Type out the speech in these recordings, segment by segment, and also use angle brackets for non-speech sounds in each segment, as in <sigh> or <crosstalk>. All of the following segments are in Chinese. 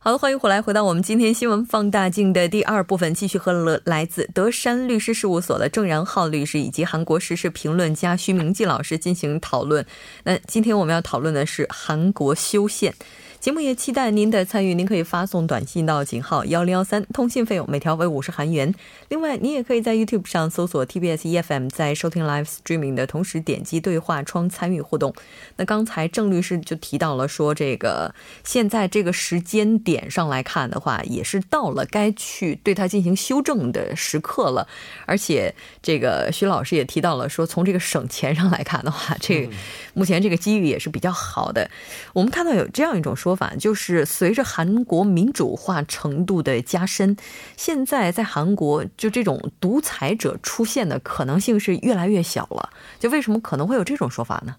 好的，欢迎回来，回到我们今天新闻放大镜的第二部分，继续和了来自德山律师事务所的郑然浩律师以及韩国时事评论家徐明季老师进行讨论。那今天我们要讨论的是韩国修宪。节目也期待您的参与，您可以发送短信到井号幺零幺三，通信费用每条为五十韩元。另外，您也可以在 YouTube 上搜索 TBS EFM，在收听 Live Streaming 的同时点击对话窗参与互动。那刚才郑律师就提到了说，这个现在这个时间点上来看的话，也是到了该去对它进行修正的时刻了。而且，这个徐老师也提到了说，从这个省钱上来看的话，这个目前这个机遇也是比较好的。我们看到有这样一种说。说法就是，随着韩国民主化程度的加深，现在在韩国就这种独裁者出现的可能性是越来越小了。就为什么可能会有这种说法呢？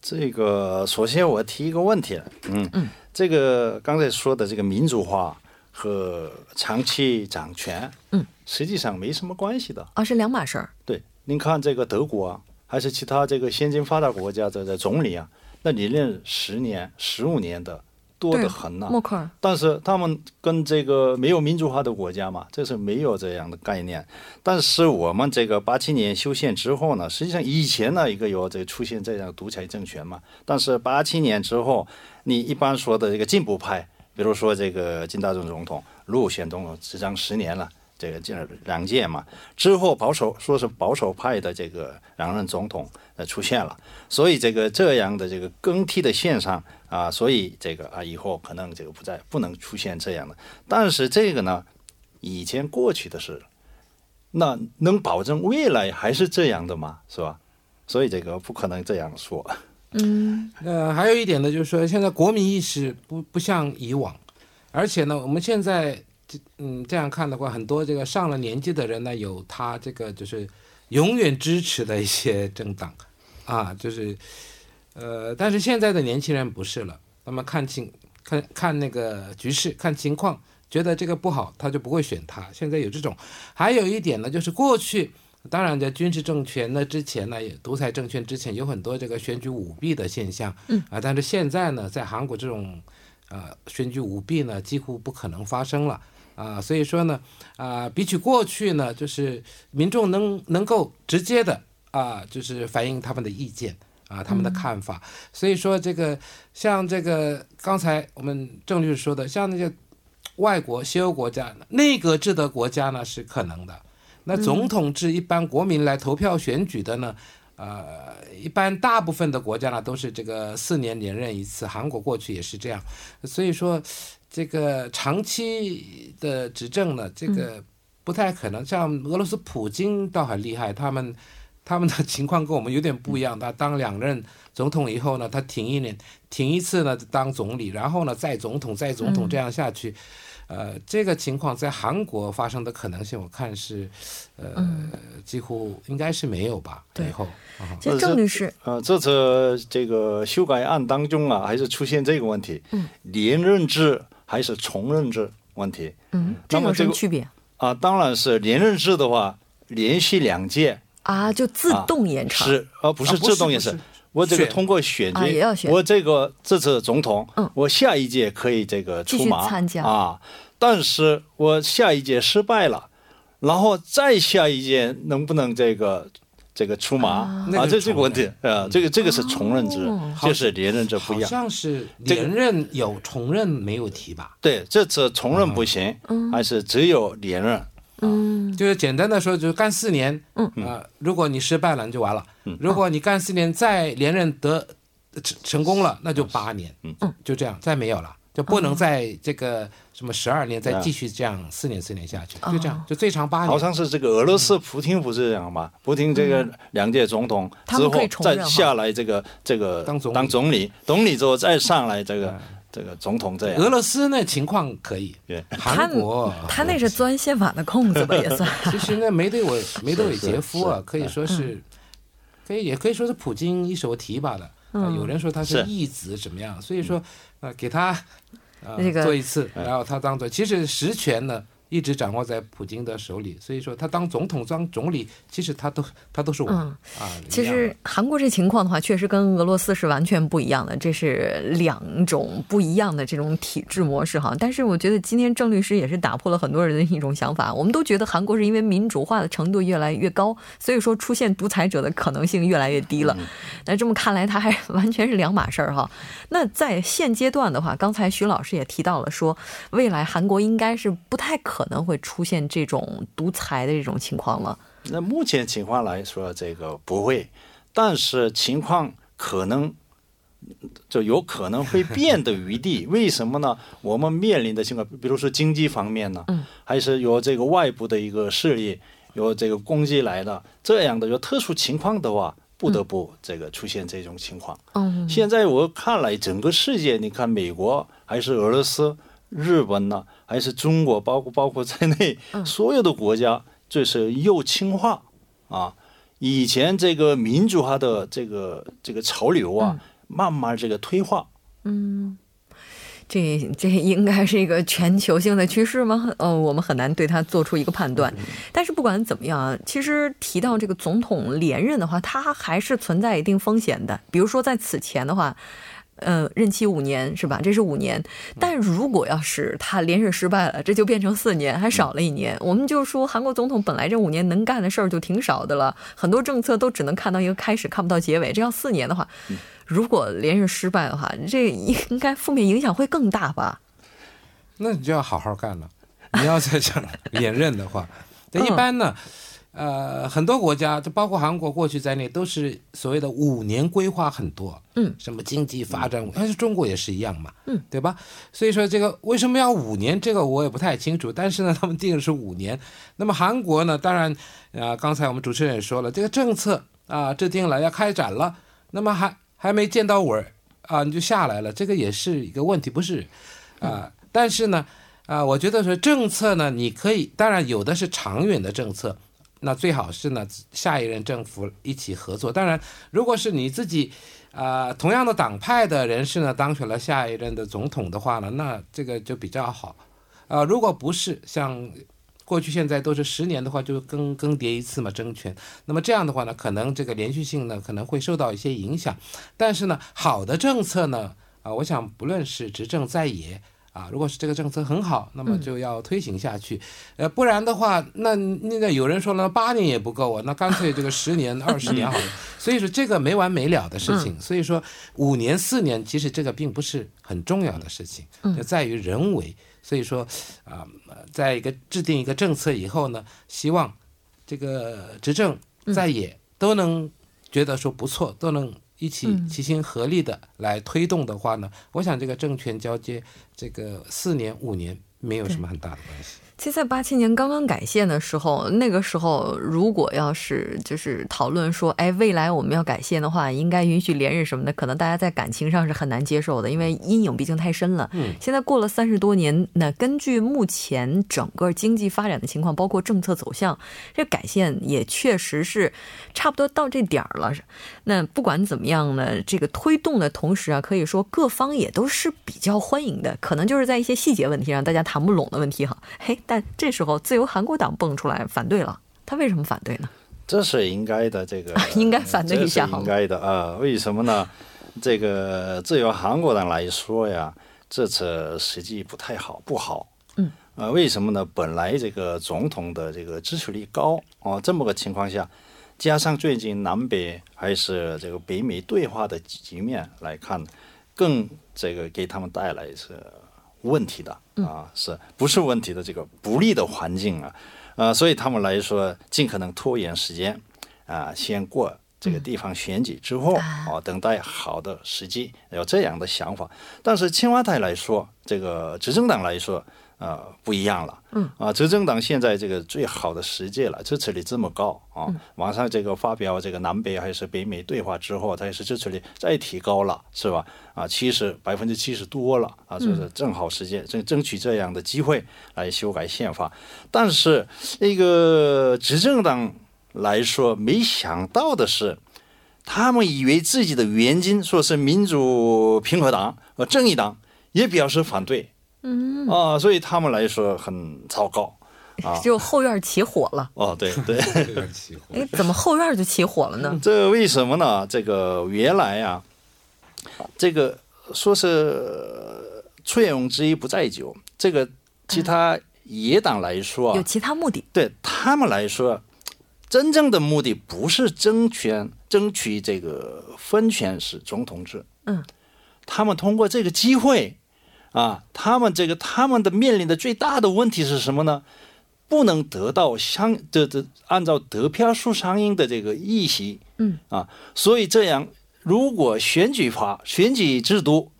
这个首先我提一个问题，嗯嗯，这个刚才说的这个民主化和长期掌权，嗯，实际上没什么关系的啊，是两码事儿。对，您看这个德国啊，还是其他这个先进发达国家的的总理啊。那你练十年、十五年的多得很呐。但是他们跟这个没有民主化的国家嘛，这是没有这样的概念。但是我们这个八七年修宪之后呢，实际上以前呢一个有这出现这样独裁政权嘛。但是八七年之后，你一般说的这个进步派，比如说这个金大中总统、陆选总统执政十年了。这个这两届嘛，之后保守说是保守派的这个两任总统呃出现了，所以这个这样的这个更替的线上啊，所以这个啊以后可能这个不再不能出现这样的。但是这个呢，以前过去的事，那能保证未来还是这样的吗？是吧？所以这个不可能这样说。嗯，呃，还有一点呢，就是说现在国民意识不不像以往，而且呢，我们现在这。嗯，这样看的话，很多这个上了年纪的人呢，有他这个就是永远支持的一些政党，啊，<laughs> 就是，呃，但是现在的年轻人不是了，那么看情看看那个局势，看情况，觉得这个不好，他就不会选他。现在有这种，还有一点呢，就是过去，当然在军事政权呢之前呢，独裁政权之前有很多这个选举舞弊的现象，嗯，啊，但是现在呢，在韩国这种，呃，选举舞弊呢几乎不可能发生了。啊，所以说呢，啊，比起过去呢，就是民众能能够直接的啊，就是反映他们的意见啊，他们的看法。所以说这个像这个刚才我们郑律师说的，像那些外国西欧国家内阁制的国家呢是可能的，那总统制一般国民来投票选举的呢，呃，一般大部分的国家呢都是这个四年连任一次，韩国过去也是这样，所以说。这个长期的执政呢，这个不太可能。像俄罗斯普京倒很厉害，他们 <laughs> 他们的情况跟我们有点不一样。他当两任总统以后呢，他停一年，停一次呢当总理，然后呢再总统，再总统这样下去。呃，这个情况在韩国发生的可能性，我看是呃几乎应该是没有吧。对。以后，这郑律师，呃，这次这个修改案当中啊，还是出现这个问题，嗯，连任制。还是重任制问题，嗯，这有什么区别啊？当然是连任制的话，连续两届啊，就自动延长，是而不是自动延长。我这个通过选举，我这个这次总统，嗯，我下一届可以这个出马参加。啊，但是我下一届失败了，然后再下一届能不能这个？这个出马？啊，这这个问题啊，这个这个是重任制，就是连任制不一样。好像是连任有重任没有提吧？对，这次重任不行，还是只有连任。嗯，就是简单的说，就是干四年，嗯。啊，如果你失败了，你就完了。如果你干四年再连任得成成功了，那就八年，嗯，就这样，再没有了。就不能在这个什么十二年再继续这样四年四年下去，就这样，就最长八年。好像是这个俄罗斯普京不是这样吗？普京这个两届总统之后再下来这个这个当总当总理，总理之后再上来这个这个总统这样。俄罗斯那情况可以，对，韩国他那是钻宪法的空子吧，也算。<laughs> 其实那梅德韦梅德韦杰夫啊，可以说是，可以也可以说是普京一手提拔的。有人说他是是义子怎么样？所以说，呃，给他呃那个做一次，然后他当做，其实实权呢一直掌握在普京的手里，所以说他当总统当总理，其实他都他都是我、嗯啊。其实韩国这情况的话，确实跟俄罗斯是完全不一样的，这是两种不一样的这种体制模式哈。但是我觉得今天郑律师也是打破了很多人的一种想法，我们都觉得韩国是因为民主化的程度越来越高，所以说出现独裁者的可能性越来越低了。那这么看来，他还完全是两码事儿哈。那在现阶段的话，刚才徐老师也提到了说，未来韩国应该是不太可能会出现这种独裁的这种情况了。那目前情况来说，这个不会，但是情况可能就有可能会变的余地。<laughs> 为什么呢？我们面临的情况，比如说经济方面呢，还是有这个外部的一个势力，有这个攻击来的这样的有特殊情况的话，不得不这个出现这种情况。嗯现在我看来，整个世界，你看美国还是俄罗斯、日本呢，还是中国，包括包括在内，<laughs> 所有的国家这是右倾化啊。以前这个民主化的这个这个潮流啊，慢慢这个退化。嗯，这这应该是一个全球性的趋势吗？呃，我们很难对它做出一个判断。但是不管怎么样啊，其实提到这个总统连任的话，它还是存在一定风险的。比如说在此前的话。呃，任期五年是吧？这是五年，但如果要是他连任失败了，这就变成四年，还少了一年。我们就说韩国总统本来这五年能干的事儿就挺少的了，很多政策都只能看到一个开始，看不到结尾。这要四年的话，如果连任失败的话，这应该负面影响会更大吧？那你就要好好干了。你要再想连任的话，<laughs> 那嗯一般呢，呃，很多国家，就包括韩国过去在内，都是所谓的五年规划很多，嗯，什么经济发展，但是中国也是一样嘛，嗯，对吧？所以说这个为什么要五年，这个我也不太清楚，但是呢，他们定的是五年。那么韩国呢，当然，啊、刚才我们主持人也说了，这个政策啊、制定了要开展了，那么还还没见到尾儿啊，你就下来了，这个也是一个问题，不是啊、但是呢。啊、我觉得说政策呢，你可以，当然有的是长远的政策，那最好是呢下一任政府一起合作。当然，如果是你自己啊、同样的党派的人士呢当选了下一任的总统的话呢，那这个就比较好。啊、如果不是像过去现在都是十年的话，就更更迭一次嘛政权。那么这样的话呢，可能这个连续性呢可能会受到一些影响。但是呢，好的政策呢，啊、我想不论是执政在野。啊，如果是这个政策很好，那么就要推行下去，呃，不然的话，那那个有人说了，八年也不够啊，那干脆这个十年、<laughs> 二十年好了。所以说这个没完没了的事情，所以说五年、四年，其实这个并不是很重要的事情，就在于人为。所以说啊、呃在一个制定一个政策以后呢，希望这个执政在野都能觉得说不错，都能一起齐心合力的来推动的话呢，我想这个政权交接这个四年五年没有什么很大的关系。其实，在八七年刚刚改线的时候，那个时候如果要是就是讨论说，哎，未来我们要改线的话，应该允许连任什么的，可能大家在感情上是很难接受的，因为阴影毕竟太深了。嗯，现在过了三十多年，那根据目前整个经济发展的情况，包括政策走向，这改线也确实是差不多到这点儿了。那不管怎么样呢，这个推动的同时啊，可以说各方也都是比较欢迎的，可能就是在一些细节问题上大家谈不拢的问题哈。嘿，但这时候自由韩国党蹦出来反对了，他为什么反对呢？这是应该的，这个 <laughs> 应该反对一下应该的啊。为什么呢？这个自由韩国党来说呀，这次实际不太好，不好。嗯。呃，为什么呢？本来这个总统的这个支持率高哦，这么个情况下，加上最近南北还是这个北美对话的局面来看，更这个给他们带来是问题的啊，是不是问题的这个不利的环境啊？呃，所以他们来说，尽可能拖延时间啊，先过这个地方选举之后哦，等待好的时机，有这样的想法。但是青瓦台来说，这个执政党来说，呃，不一样了。嗯啊，执政党现在这个最好的时机了，支持率这么高啊，网上这个发表这个南北还是北美对话之后，它也是支持率再提高了，是吧？啊，七十百分之七十多了啊，就是正好时间争争取这样的机会来修改宪法。但是那个执政党来说，没想到的是，他们以为自己的原因说是民主平和党和正义党也表示反对。嗯啊，所以他们来说很糟糕啊，<laughs> 就后院起火了。哦，对对，后院起火哎，怎么后院就起火了呢？这为什么呢？这个原来啊，这个说是醉翁之意不在酒，这个其他野党来说有其他目的。对他们来说，真正的目的不是争权，争取这个分权是总统制。嗯，他们通过这个机会。啊，他们这个他们的面临的最大的问题是什么呢？不能得到相这这按照得票数相应的这个议席，嗯。啊，所以这样如果选举法选举制度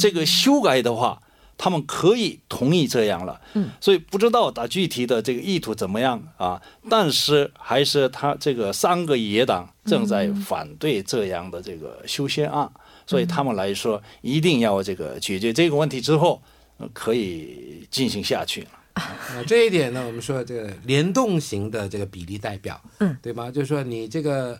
这个修改的话，他们可以同意这样了，嗯，所以不知道他具体的这个意图怎么样啊，但是还是他这个三个野党正在反对这样的这个修宪案。所以他们来说，一定要这个解决这个问题之后，可以进行下去了。啊，这一点呢，我们说这个联动型的这个比例代表，嗯，对吗？就是说你这个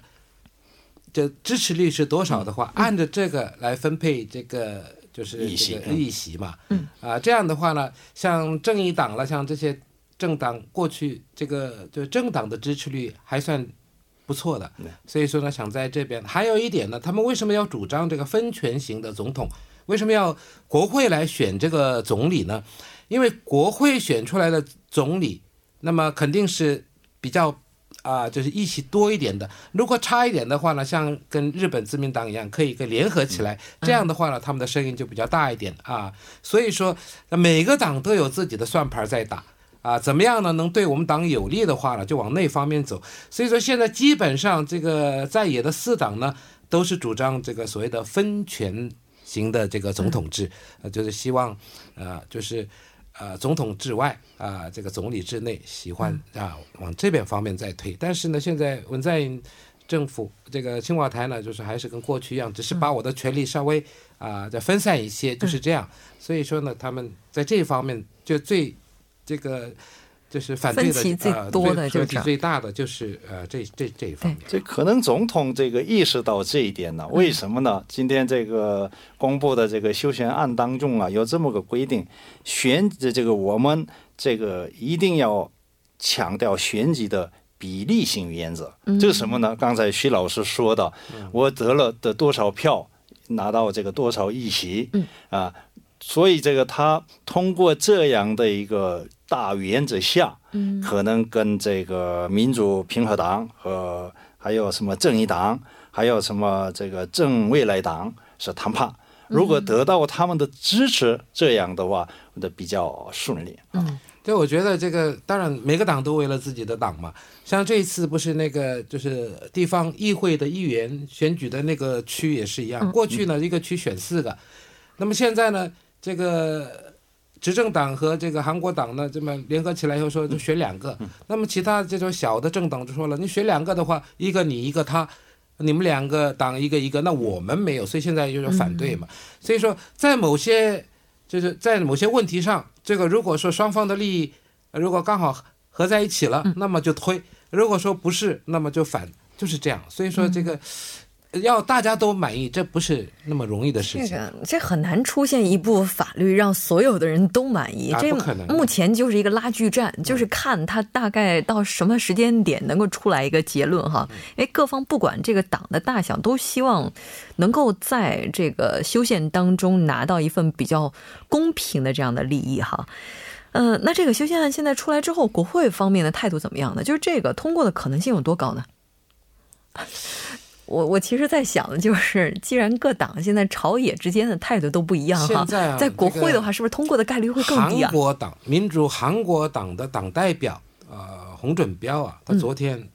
这支持率是多少的话，按照这个来分配这个就是这个议席嘛，嗯，啊，这样的话呢，像正义党了，像这些政党过去这个就政党的支持率还算。不错的，所以说呢，想在这边还有一点呢，他们为什么要主张这个分权型的总统？为什么要国会来选这个总理呢？因为国会选出来的总理，那么肯定是比较啊，就是议席多一点的。如果差一点的话呢，像跟日本自民党一样，可以跟联合起来，这样的话呢，他们的声音就比较大一点啊。所以说，每个党都有自己的算盘在打。啊，怎么样呢？能对我们党有利的话呢，就往那方面走。所以说，现在基本上这个在野的四党呢，都是主张这个所谓的分权型的这个总统制，呃，就是希望，呃，就是呃，总统制外啊，这个总理制内，喜欢啊往这边方面再推。但是呢，现在文在寅政府这个青瓦台呢，就是还是跟过去一样，只是把我的权力稍微啊再分散一些，就是这样。所以说呢，他们在这方面就最。这个就是反对的最多的，就是最大的，就是呃，这这这一方面。这可能总统这个意识到这一点呢？为什么呢？今天这个公布的这个修宪案当中啊，有这么个规定，选的这个我们这个一定要强调选举的比例性原则。这是什么呢？刚才徐老师说的，我得了的多少票，拿到这个多少议席，啊。所以，这个他通过这样的一个大原则下，嗯，可能跟这个民主平和党和还有什么正义党，还有什么这个正未来党是谈判。如果得到他们的支持，这样的话，的比较顺利。嗯，对，我觉得这个当然每个党都为了自己的党嘛。像这一次不是那个就是地方议会的议员选举的那个区也是一样。过去呢，一个区选四个，那么现在呢？这个执政党和这个韩国党呢，这么联合起来以后说就选两个，那么其他这种小的政党就说了，你选两个的话，一个你一个他，你们两个党一个一个，那我们没有，所以现在就是反对嘛。所以说在某些就是在某些问题上，这个如果说双方的利益如果刚好合在一起了，那么就推；如果说不是，那么就反，就是这样。所以说这个。要大家都满意，这不是那么容易的事情。这个这很难出现一部法律让所有的人都满意，这不可能。目前就是一个拉锯战，就是看他大概到什么时间点能够出来一个结论哈。哎，各方不管这个党的大小，都希望能够在这个修宪当中拿到一份比较公平的这样的利益哈。呃，那这个修宪案现在出来之后，国会方面的态度怎么样呢？就是这个通过的可能性有多高呢？我我其实，在想的就是，既然各党现在朝野之间的态度都不一样哈，在国会的话，是不是通过的概率会更低啊？韩国党民主韩国党的党代表啊，洪准标啊，他昨天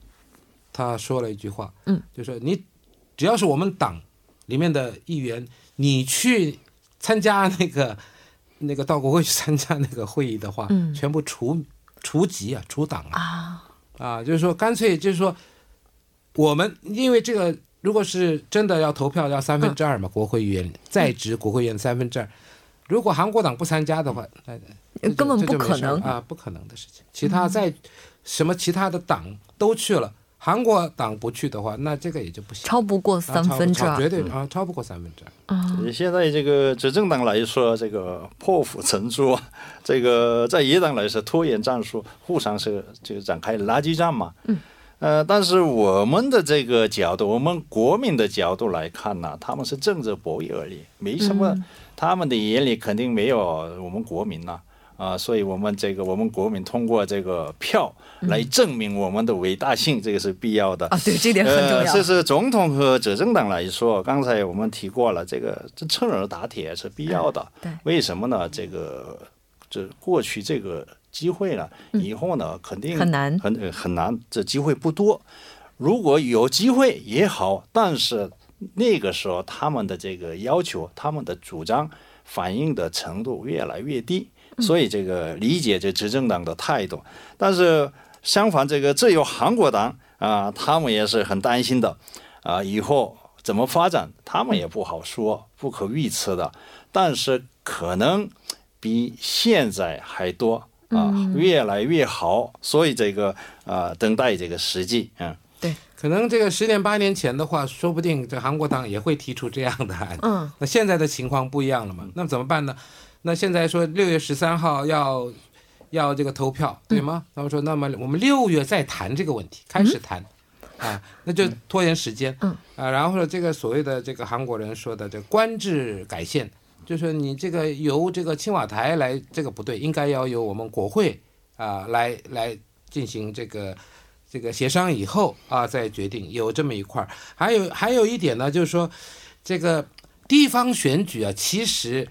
他说了一句话，嗯，就说你只要是我们党里面的议员，你去参加那个那个到国会去参加那个会议的话，嗯。全部除除籍啊，除党啊，啊，啊，就是说干脆就是说，我们因为这个，如果是真的要投票，要三分之二嘛，国会议员在职国会议员三分之二。如果韩国党不参加的话，那根本不可能啊，不可能的事情。其他在什么其他的党都去了，韩国党不去的话，那这个也就不行。超不过啊三分之二超绝对啊，超不过三分之二。啊，现在这个执政党来说，这个破釜沉舟，<laughs> 这个在野党来说拖延战术，互相是就展开垃圾战嘛。嗯。呃，但是我们的这个角度，我们国民的角度来看呢，他们是政治博弈而已，没什么，嗯他们的眼里肯定没有我们国民呐。啊，所以我们这个我们国民通过这个票来证明我们的伟大性，这个是必要的。啊，对，这点很重呃，要。这是总统和执政党来说，刚才我们提过了，这个这趁热打铁是必要的。对为什么呢？这个这过去这个机会了，以后呢肯定嗯很难很呃很难，这机会不多。如果有机会也好，但是那个时候他们的这个要求、他们的主张反映的程度越来越低，所以这个理解这执政党的态度。但是相反，这个自由韩国党啊，他们也是很担心的啊，以后怎么发展，他们也不好说，不可预测的。但是可能比现在还多啊，越来越好。所以这个啊，等待这个时机，嗯。可能这个十年八年前的话，说不定这韩国党也会提出这样的案。嗯，那现在的情况不一样了嘛？那么怎么办呢？那现在说六月十三号要要这个投票，对吗？他们说，那么我们六月再谈这个问题，开始谈。啊，那就拖延时间，嗯啊，然后呢，这个所谓的这个韩国人说的这个官制改宪，就是你这个由这个青瓦台来，这个不对，应该要由我们国会啊来来进行这个这个协商以后啊再决定，有这么一块儿。还有还有一点呢，就是说这个地方选举啊，其实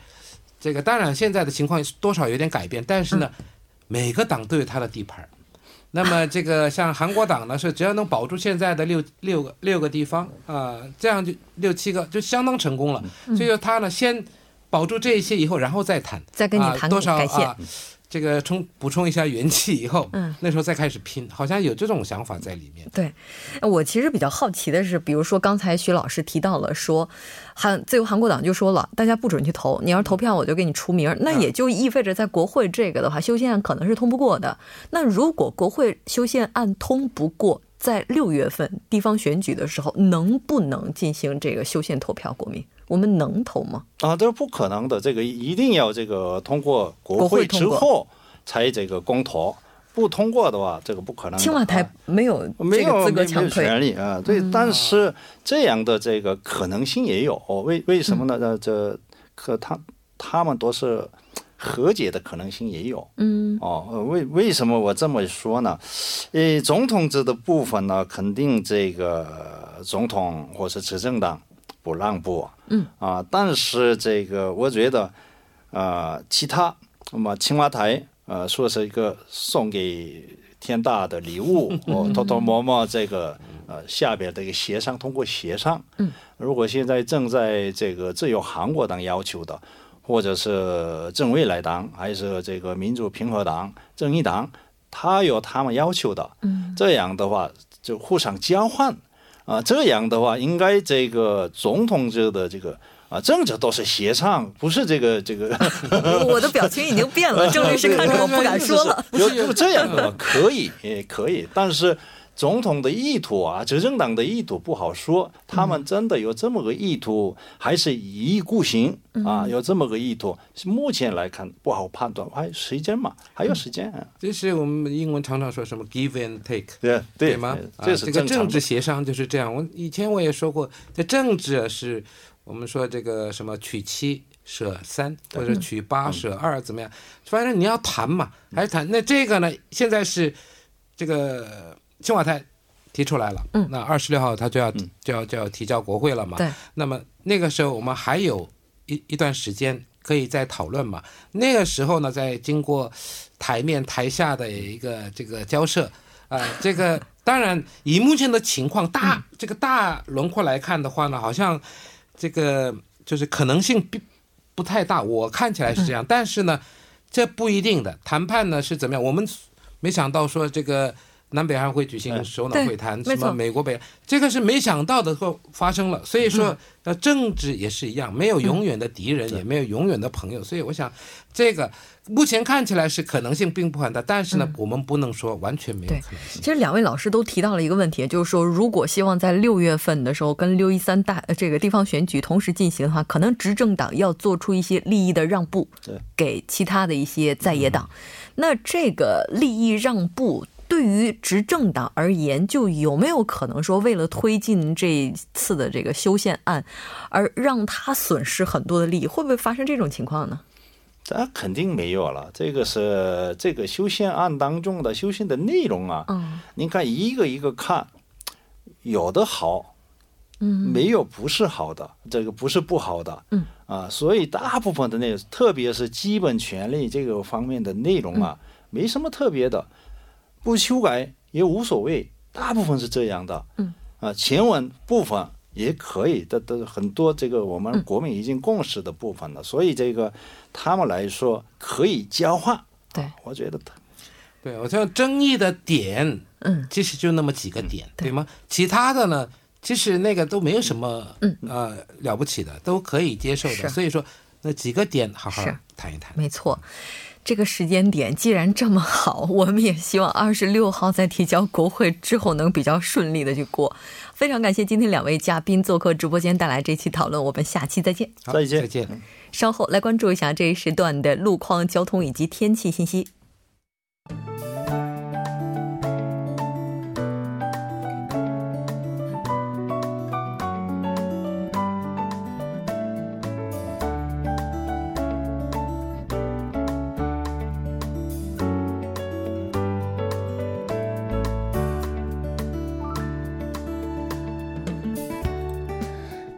这个当然现在的情况多少有点改变，但是呢，每个党都有他的地盘儿。那么这个像韩国党呢，是只要能保住现在的六六个六个地方啊、这样就六七个就相当成功了。所以说他呢，先保住这一些以后，然后再谈，再跟你谈啊多少感谢啊，这个充补充一下元气以后，嗯，那时候再开始拼，好像有这种想法在里面。对，我其实比较好奇的是，比如说刚才徐老师提到了说，韩自由韩国党就说了，大家不准去投，你要是投票我就给你除名儿，那也就意味着在国会这个的话，修宪案可能是通不过的。那如果国会修宪案通不过，在六月份地方选举的时候，能不能进行这个修宪投票？国民，我们能投吗？啊，这不可能的，这个一定要这个通过国国会之后才这个公投，不通过的话，这个不可能。青瓦台啊没有没有这个资格权利啊，对，但是这样的这个可能性也有，为为什么呢？呃，这可他他们都是和解的可能性也有。嗯哦，呃为为什么我这么说呢？呃，总统制的部分呢，肯定这个总统或是执政党不让步，嗯。啊，但是这个我觉得，呃，其他那么青瓦台呃说是一个送给天大的礼物，<laughs> 我偷偷摸摸这个呃下边的一个协商通过协商，嗯，如果现在正在这个自由韩国党要求的。或者是正未来党，还是这个民主平和党、正义党，他有他们要求的，嗯。这样的话就互相交换啊，这样的话应该这个总统制的这个啊政治都是协商，不是这个这个 <laughs> 我的表情已经变了，郑律师看着我不敢说了。有有这样的可以也可以，但是总统的意图啊，执政党的意图不好说，他们真的有这么个意图，还是一意孤行啊？有这么个意图，目前来看不好判断，还有时间嘛，还有时间啊，这是我们英文常常说什么 give and take。对对吗？啊，这是这个政。治协商就是这样。我以前我也说过，这政治是我们说这个什么取七舍三，或者取八舍二，怎么样？反正你要谈嘛，还是谈。那这个呢，现在是这个青瓦台提出来了，嗯那二十六号他就要就要就要提交国会了嘛。对，那么那个时候我们还有一一段时间可以再讨论嘛。那个时候呢，在经过台面台下的一个这个交涉，啊、<laughs> 这个当然以目前的情况大、这个大轮廓来看的话呢，好像这个就是可能性并不太大，我看起来是这样，但是呢，这不一定的。谈判呢是怎么样？我们没想到说这个南北韩会举行首脑会谈，什么美国北，这个是没想到的，会发生了。所以说，呃，政治也是一样，没有永远的敌人，也没有永远的朋友。所以我想，这个。目前看起来是可能性并不很大，但是呢，我们不能说完全没有可能性。其实两位老师都提到了一个问题，就是说，如果希望在六月份的时候跟六一三大这个地方选举同时进行的话，可能执政党要做出一些利益的让步，对，给其他的一些在野党。那这个利益让步对于执政党而言，就有没有可能说，为了推进这次的这个修宪案，而让他损失很多的利益？会不会发生这种情况呢？这肯定没有了，这个是这个修宪案当中的修宪的内容啊。嗯，您看一个一个看，有的好，嗯，没有不是好的，这个不是不好的，嗯啊，所以大部分的内容，特别是基本权利这个方面的内容啊，没什么特别的，不修改也无所谓，大部分是这样的，嗯啊，前文部分。也可以，的都很多这个我们国民已经共识的部分了，所以这个他们来说可以交换。对，我觉得他，对我觉得争议的点，嗯，其实就那么几个点，对吗？其他的呢，其实那个都没有什么，嗯呃了不起的，都可以接受的。所以说那几个点好好谈一谈。没错。这个时间点既然这么好，我们也希望二十六号在提交国会之后能比较顺利的去过。非常感谢今天两位嘉宾做客直播间带来这期讨论，我们下期再见。再见，再见。稍后来关注一下这一时段的路况、交通以及天气信息。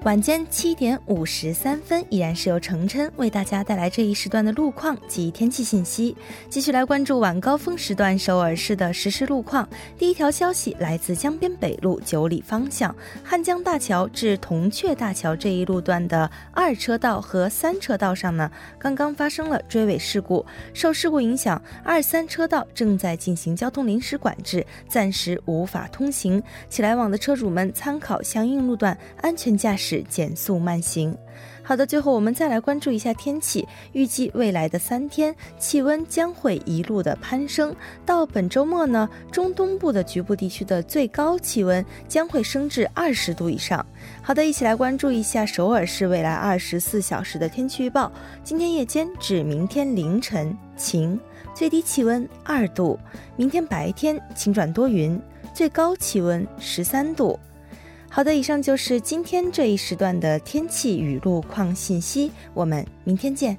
晚间七点五十三分，依然是由程琛为大家带来这一时段的路况及天气信息。继续来关注晚高峰时段首尔市的实时路况。第一条消息来自江边北路九里方向汉江大桥至铜雀大桥这一路段的二车道和三车道上呢，刚刚发生了追尾事故。受事故影响，二三车道正在进行交通临时管制，暂时无法通行。请来往的车主们参考相应路段，安全驾驶。减速慢行。好的，最后我们再来关注一下天气。预计未来的三天气温将会一路的攀升，到本周末呢，中东部的局部地区的最高气温将会升至二十度以上。好的，一起来关注一下首尔市未来二十四小时的天气预报。今天夜间至明天凌晨晴，最低气温二度；明天白天晴转多云，最高气温十三度。好的，以上就是今天这一时段的天气与路况信息。我们明天见。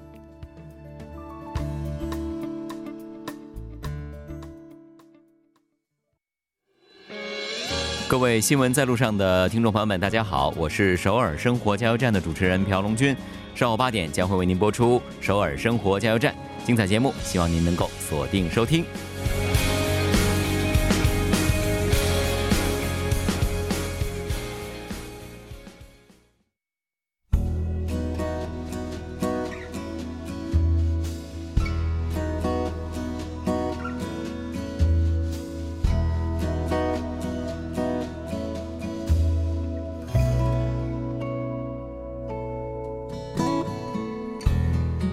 各位新闻在路上的听众朋友们，大家好，我是首尔生活加油站的主持人朴龙军。上午八点将会为您播出首尔生活加油站精彩节目，希望您能够锁定收听。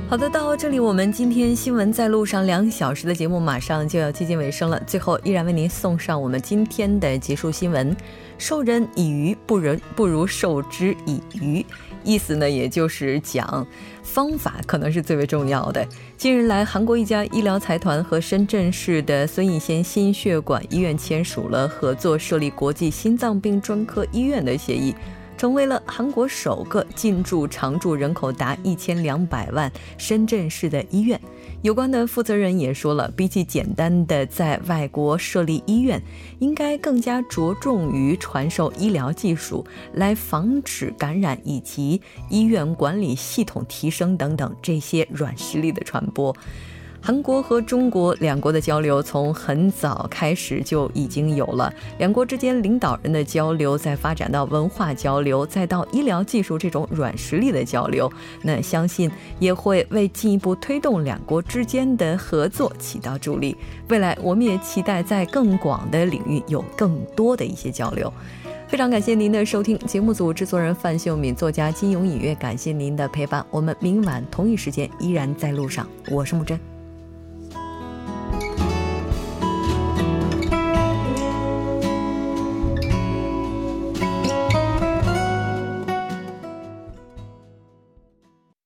好的，到这里我们今天新闻在路上两小时的节目马上就要接近尾声了。最后依然为您送上我们今天的结束新闻：授人以鱼不如不如授之以渔。意思呢，也就是讲方法可能是最为重要的。近日来，韩国一家医疗财团和深圳市的孙逸仙心血管医院签署了合作设立国际心脏病专科医院的协议。成为了韩国首个进驻常住人口达一千两百万深圳市的医院。有关的负责人也说了，比起简单的在外国设立医院，应该更加着重于传授医疗技术，来防止感染以及医院管理系统提升等等这些软实力的传播。韩国和中国两国的交流从很早开始就已经有了，两国之间领导人的交流，再发展到文化交流，再到医疗技术这种软实力的交流，那相信也会为进一步推动两国之间的合作起到助力。未来我们也期待在更广的领域有更多的一些交流。非常感谢您的收听，节目组制作人范秀敏，作家金勇隐约，感谢您的陪伴。我们明晚同一时间依然在路上，我是木真。